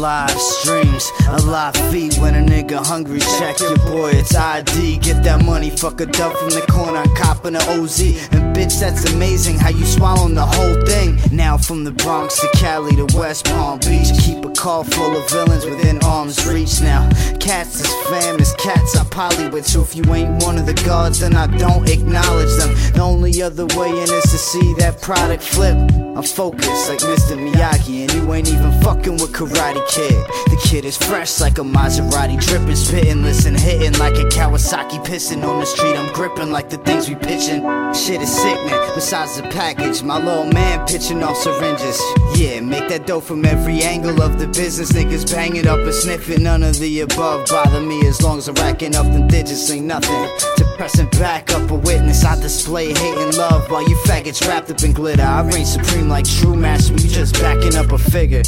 live streams, a live feed when a nigga hungry. Check your boy, it's ID. Get that money, fuck a dub from the corner, copping the OZ. And bitch, that's amazing how you swallowing the whole thing. Now from the Bronx to Cali to West Palm Beach, keep a car full of villains within arm's reach. Now, cats is fam, cats I poly with. So if you ain't one of the gods, then I don't acknowledge them. The other way in is to see that product flip. I'm focused like Mr. Miyagi, and you ain't even fucking with Karate Kid. The kid is fresh like a Maserati, dripping, spitting, listen, hitting like a Kawasaki, pissing on the street. I'm gripping like the things we pitching. Shit is sickening. Besides the package, my little man pitching off syringes. Yeah, make that dough from every angle of the business. Niggas banging up and sniffing. None of the above bother me as long as I'm racking up them digits. Ain't nothing pressing back up a witness. I display hate and love while you faggots wrapped up in glitter. I reign supreme like true master. You just backing up a figure.